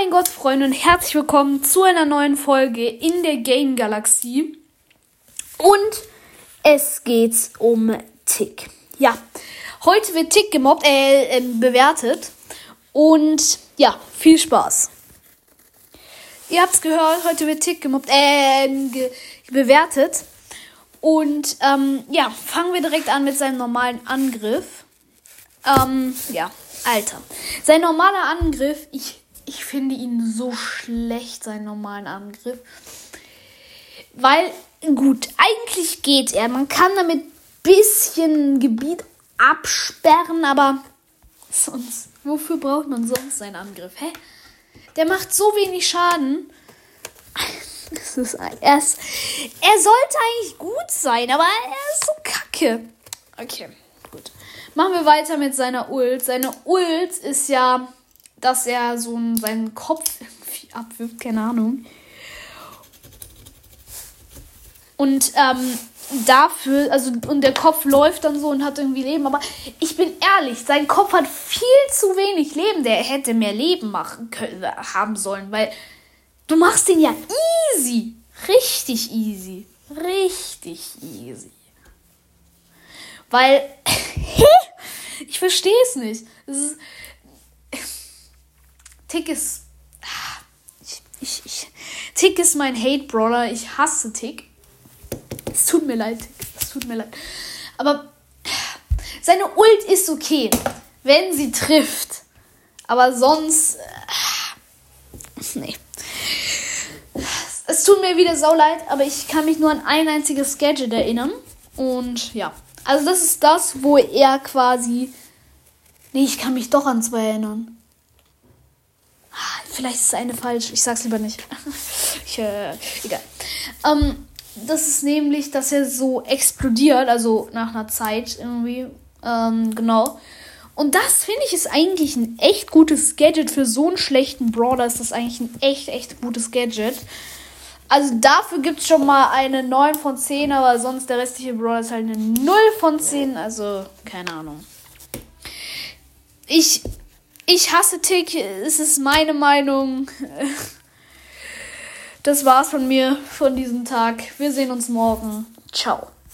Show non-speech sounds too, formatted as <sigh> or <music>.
mein Gott, Freunde, und herzlich willkommen zu einer neuen Folge in der Game Galaxie. Und es geht um Tick. Ja, heute wird Tick gemobbt, äh, äh, bewertet. Und ja, viel Spaß. Ihr habt's gehört, heute wird Tick gemobbt, äh, ge bewertet. Und ähm, ja, fangen wir direkt an mit seinem normalen Angriff. Ähm, ja, Alter. Sein normaler Angriff, ich ich finde ihn so schlecht, seinen normalen Angriff. Weil, gut, eigentlich geht er. Man kann damit bisschen Gebiet absperren, aber sonst, wofür braucht man sonst seinen Angriff? Hä? Der macht so wenig Schaden. <laughs> Das ist, er, ist, er sollte eigentlich gut sein, aber er ist so kacke. Okay, gut. Machen wir weiter mit seiner Ult. Seine Ult ist ja dass er so seinen Kopf <laughs> irgendwie abwirft, keine Ahnung. Und ähm, dafür, also und der Kopf läuft dann so und hat irgendwie Leben, aber ich bin ehrlich, sein Kopf hat viel zu wenig Leben. Der hätte mehr Leben machen können, haben sollen, weil du machst den ja easy, richtig easy, richtig easy. Weil <laughs> ich verstehe es nicht. Es ist, Tick ist. Ich, ich, ich, Tick ist mein Hate-Brawler. Ich hasse Tick. Es tut mir leid, Tick. Es tut mir leid. Aber seine Ult ist okay, wenn sie trifft. Aber sonst. Äh, nee. Es tut mir wieder so leid, aber ich kann mich nur an ein einziges Gadget erinnern. Und ja. Also das ist das, wo er quasi. Nee, ich kann mich doch an zwei erinnern. Vielleicht ist eine falsch. Ich sag's lieber nicht. <laughs> ich, äh, egal. Ähm, das ist nämlich, dass er so explodiert, also nach einer Zeit irgendwie. Ähm, genau. Und das finde ich ist eigentlich ein echt gutes Gadget für so einen schlechten Brawler. Ist das eigentlich ein echt, echt gutes Gadget. Also dafür gibt es schon mal eine 9 von 10, aber sonst der restliche Brawler ist halt eine 0 von 10. Also, keine Ahnung. Ich ich hasse Tick, es ist meine Meinung. Das war's von mir von diesem Tag. Wir sehen uns morgen. Ciao.